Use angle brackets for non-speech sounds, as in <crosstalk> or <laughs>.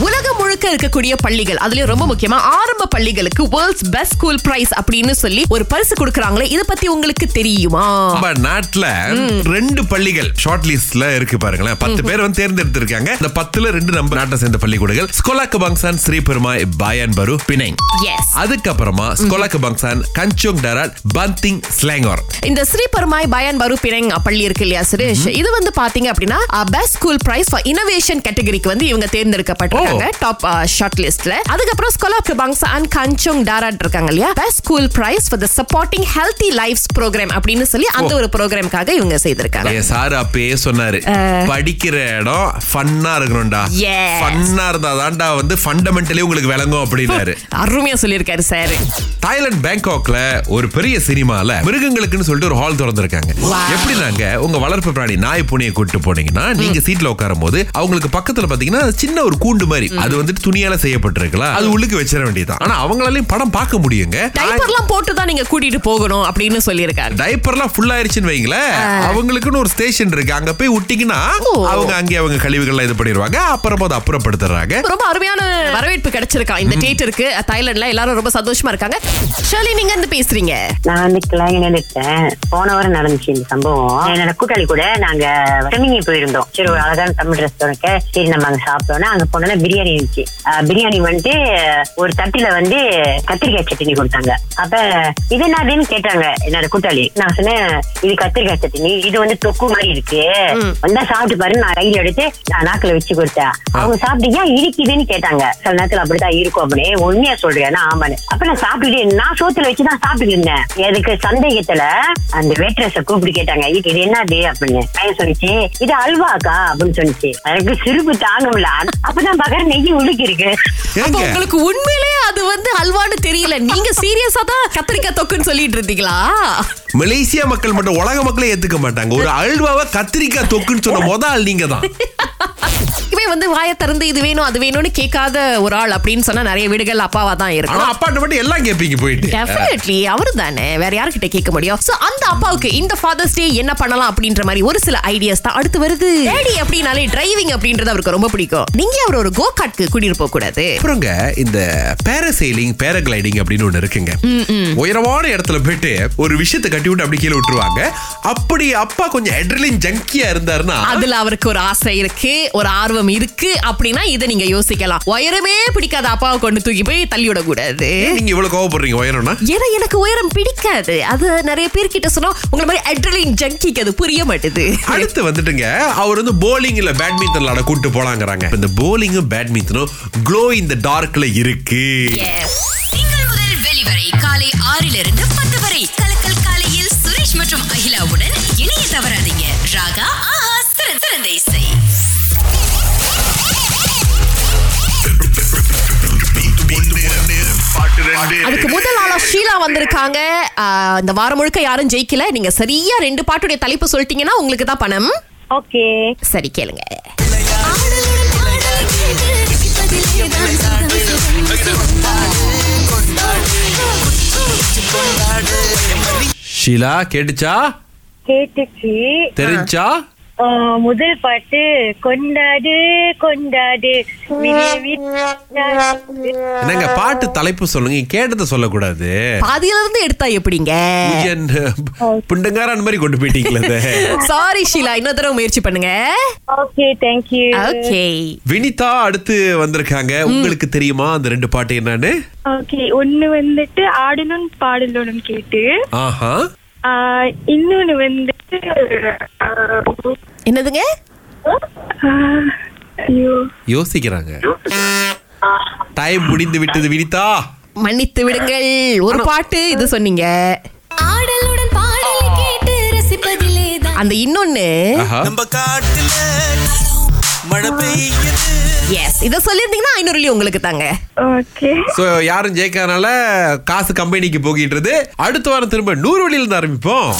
உலகம் முழுக்க இருக்கக்கூடிய பள்ளிகள் அதுலயும் ரொம்ப முக்கியமா ஆரம்ப பள்ளிகளுக்கு வேர்ல்ட்ஸ் பெஸ்ட் ஸ்கூல் பிரைஸ் அப்படின்னு சொல்லி ஒரு பரிசு கொடுக்கறாங்களே இத பத்தி உங்களுக்கு தெரியுமா? நம்ம நாட்டுல ரெண்டு பள்ளிகள் ஷார்ட் லிஸ்ட்ல இருக்கு பாருங்களேன். பத்து பேர் வந்து தேர்ந்தெடுத்திருக்காங்க. இந்த பத்துல ரெண்டு நம்ம நாட்டை சேர்ந்த பள்ளிக்கூடங்கள். ஸ்கோலாக்கு பங்சான் ஸ்ரீ பெருமாய் பாயன் பரு பிணைங். அதுக்கப்புறமா ஸ்கோலாக்கு பங்சான் கஞ்சோங் டராட் பந்திங் ஸ்லாங்கோர். இந்த ஸ்ரீ பெருமாய் பயன் பரு பிணைங் பள்ளி இருக்கு இல்லையா சுரேஷ்? இது வந்து பாத்தீங்க அப்படின்னா best school prize for innovation கேட்டகரிக்கு வந்து இவங்க தேர்ந்தெடுக்கப்பட்டிருக்காங்க டாப் ஷார்ட் லிஸ்ட்ல அதுக்கப்புறம் ஸ்கோலாப் பங்ஸ் அண்ட் கஞ்சோங் டாராட் இருக்காங்க இல்லையா? Best school prize for the supporting healthy lives program அப்படின்னு சொல்லி அந்த ஒரு ப்ரோக்ராம்காக இவங்க செய்திருக்காங்க. சாரு அப்பயே சொன்னாரு. படிக்கிற இடம் ஃபன்னா இருக்கணும்டா. ஃபன்னா இருந்தா தான்டா வந்து ஃபண்டமெண்டலி உங்களுக்கு விளங்கும் அப்படின்னாரு. <laughs> அருமையா சொல்லியிருக்காரு சார். தாய்லாந்து பேங்காக்ல ஒரு பெரிய சினிமால மிருகங்களுக்குன்னு சொல்லிட்டு ஒரு ஹால் திறந்திருக்காங்க. எப்படினாங்க உங்க வளர்ப்பு பிராணி நாய் பூனையை கூட்டு போனீங்கன்னா நீங்க சீட்ல உட்காரும் போது அவங்களுக்கு பக்கத்துல பாத்தீங்கன்னா சின்ன ஒரு கூண்டு மாதிரி. அது வந்துட்டு துணியால செய்யப்பட்டிருக்கலாம். அது உள்ளுக்கு வச்சிட வேண்டியதுதான். ஆனா அவங்களாலையும் படம் பார்க்க முடியுங்க. டைப்பர்லாம் போட்டு தான் நீங்க கூட்டிட்டு போகணும் அப்படின்னு சொல்லியிருக்காரு டைப்பர்லாம் ஃபுல் ஆயிருச்சுன்னு வைங்களேன். அவங்களுக்குன்னு ஒரு ஸ்டேஷன் இருக்கு. அங்க போய் விட்டீங்கன்னா. அவங்க அங்கே அவங்க கழிவுகள்லாம் இது பண்ணிடுவாங்க. அப்புறமா அதை அப்புறப்படுத்துறாங்க. ரொம்ப அருமையான வரவேற்பு கிடைச்சிருக்கா இந்த தியேட்டருக்கு தாய்லாந்துல எல்லாரும் ரொம்ப சந்தோஷமா இருக்காங்க. ஷர்லி நீங்க இருந்து பேசுறீங்க. நான் வந்து கிளாங்கில இருக்கேன் போன வாரம் நடந்துச்சு இந்த சம்பவம். என்னோட கூட்டாளி கூட நாங்க செமிங்கி போயிருந்தோம். சரி ஒரு அழகான தமிழ் ரெஸ்டாரண்ட் சரி நம்ம அங்க சாப்பிட்டோம்னா அங்க போனோம்னா பிரியாணி இருந்துச்சு. பிரியாணி வந்துட்டு ஒரு தட்டுல வந்து கத்திரிக்காய் சட்னி கொடுத்தாங்க. அப்ப இது என்னதுன்னு கேட்டாங்க என்னோட கூட்டாளி. நான் சொன்னேன் இது கத்திரிக்காய் சட்னி இது வந்து தொக்கு மாதிரி இருக்கு. வந்தா சாப்பிட்டு பாரு நான் கையில எடுத்து நான் நாக்குல வச்சு கொடுத்தேன். அவங்க சாப்பிட்டு ஏன் இருக்குதுன்னு கேட்டாங்க. சில நேரத்துல அப்படிதான் இருக்கும் அப்படின்னு உண்மையா சொல்றேன் ஆமான்னு. அப்ப நான் சாப்பிட்டுட்டு நான் சோத்துல வச்சுதான் சாப்பிட்டுட்டு இருந்தேன். எனக்கு சந்தேகத்துல அந்த வேட்ரஸ கூப்பிட்டு கேட்டாங்க இது என்னது? அப்படின்னு. பையன் சொல்லிச்சு இது அல்வாக்கா? அப்படின்னு சொன்னிச்சு எனக்கு சிரிப்பு தாங்க முடியல. அப்பதான் பாக்குற நெய் உழுக்கி இருக்கு அப்ப ஏங்க உங்களுக்கு உண்மையிலே அது வந்து அல்வான்னு தெரியல. நீங்க சீரியஸா தான் கத்திரிக்காய் தொக்குன்னு சொல்லிட்டு இருந்தீங்களா? மலேசியா மக்கள் மட்டும் உலக மக்களே ஏத்துக்க மாட்டாங்க. ஒரு <laughs> அல்வாவை கத்திரிக்காய் தொக்குன்னு சொன்ன முத ஆள் நீங்க தான் இவன் வந்து வாயை திறந்து இது வேணும் அது வேணும்னு கேட்காத ஒரு ஆள் அப்படின்னு சொன்னா நிறைய வீடுகள் அப்பாவா தான் இருக்கும். அப்பாட்ட மட்டும் எல்லாம் கேப்பீங்க போயிட்டு. டெஃபினெட்லி அவர் தானே வேற யார்கிட்ட கேட்க முடியும்? சோ அந்த அப்பாவுக்கு இந்த ஃபாதர்ஸ் டே என்ன பண்ணலாம் அப்படின்ற மாதிரி ஒரு சில ஐடியாஸ் தான் அடுத்து வருது. டேடி அப்படின்னாலே டிரைவிங் அப்படின்றது அவருக்கு ரொம்ப பிடிக்கும். நீங்க அவர் ஒரு கோ கார்ட்க்கு கூட்டிட்டு போக கூடாது. அப்புறங்க இந்த பேரசைலிங் பேராகிளைடிங் அப்படின்னு ஒண்ணு இருக்குங்க. உயரமான இடத்துல போயிட்டு ஒரு விஷயத்தை கட்டி விட்டு அப்படி கீழே விட்டுருவாங்க. அப்படி அப்பா கொஞ்சம் எட்ரலின் ஜங்கியா இருந்தாருன்னா அதுல அவருக்கு ஒரு ஆசை இருக்கு ஒரு ஆர்வம் இருக்கு அப்படின்னா இதை நீங்க யோசிக்கலாம். உயரமே பிடிக்காத அப்பாவை கொண்டு தூக்கி போய் தள்ளி விடக்கூடாது நீங்க இவ்வளவு கோவப்படுறீங்க உயரம்னா? ஏன்னா எனக்கு உயரம் பிடிக்காது. அது நிறைய பேர்கிட்ட சொன்னா உங்களை மாதிரி அட்ரலின் ஜங்கிக்கு அது புரிய மாட்டுது. அடுத்து வந்துட்டுங்க அவர் வந்து போலிங் இல்ல பேட்மிண்டன் விளாட கூட்டு போலாங்கிறாங்க. இந்த போலிங்கும் பேட்மிண்டனும் க்ளோ இந்த டார்க்ல இருக்கு. வெளிவரை காலை ஆறிலிருந்து பத்து வரை. கலக்கல் காலையில் சுரேஷ் மற்றும் அகிலாவுடன் இணைய தவறாதீங்க. ராகா அதுக்கு முதல் ஆளா ஷீலா வந்திருக்காங்க. இந்த வாரம் முழுக்க யாரும் ஜெயிக்கல. நீங்க சரியா ரெண்டு பாட்டுடைய தலைப்பு சொல்லிட்டீங்கன்னா உங்களுக்கு தான் பணம். ஓகே. சரி கேளுங்க. ஷீலா கேட்டுச்சா? கேட்டுச்சு. தெரிஞ்சா? முதல் பாட்டு கொண்டாடு கொண்டாடு. என்னங்க பாட்டு தலைப்பு சொல்லுங்க. கேட்டதை சொல்லக்கூடாது. பாதியில இருந்து எடுத்தா எப்படிங்க? புண்டங்காரன் மாதிரி கொண்டு போயிட்டீங்களே சாரி ஷீலா இன்னொரு தடவை முயற்சி பண்ணுங்க. ஓகே தேங்க்யூ ஓகே வினிதா அடுத்து வந்திருக்காங்க. உங்களுக்கு தெரியுமா அந்த ரெண்டு பாட்டு என்னன்னு? ஓகே ஒண்ணு வந்துட்டு ஆடணும் பாடலும் கேட்டு. ஆஹ். இன்னொன்னு ஆஹ் என்னதுங்க? யோசிக்கிறாங்க. டைம் முடிந்து விட்டது வினிதா. மன்னித்து விடுங்கள். ஒரு பாட்டு இது சொன்னீங்க. ஆடலுடன் பாடலை கேட்டு ரசிப்பதிலே தான் அந்த இன்னொன்னு. எஸ் இத சொல்லிருந்தீங்கன்னா ஐநூறு வெள்ளி உங்களுக்கு தாங்க ஓகே. சோ யாரும் ஜெயிக்காதனால காசு கம்பெனிக்கு போகின்றது. அடுத்த வாரம் திரும்ப நூறு வழியில இருந்து ஆரம்பிப்போம்.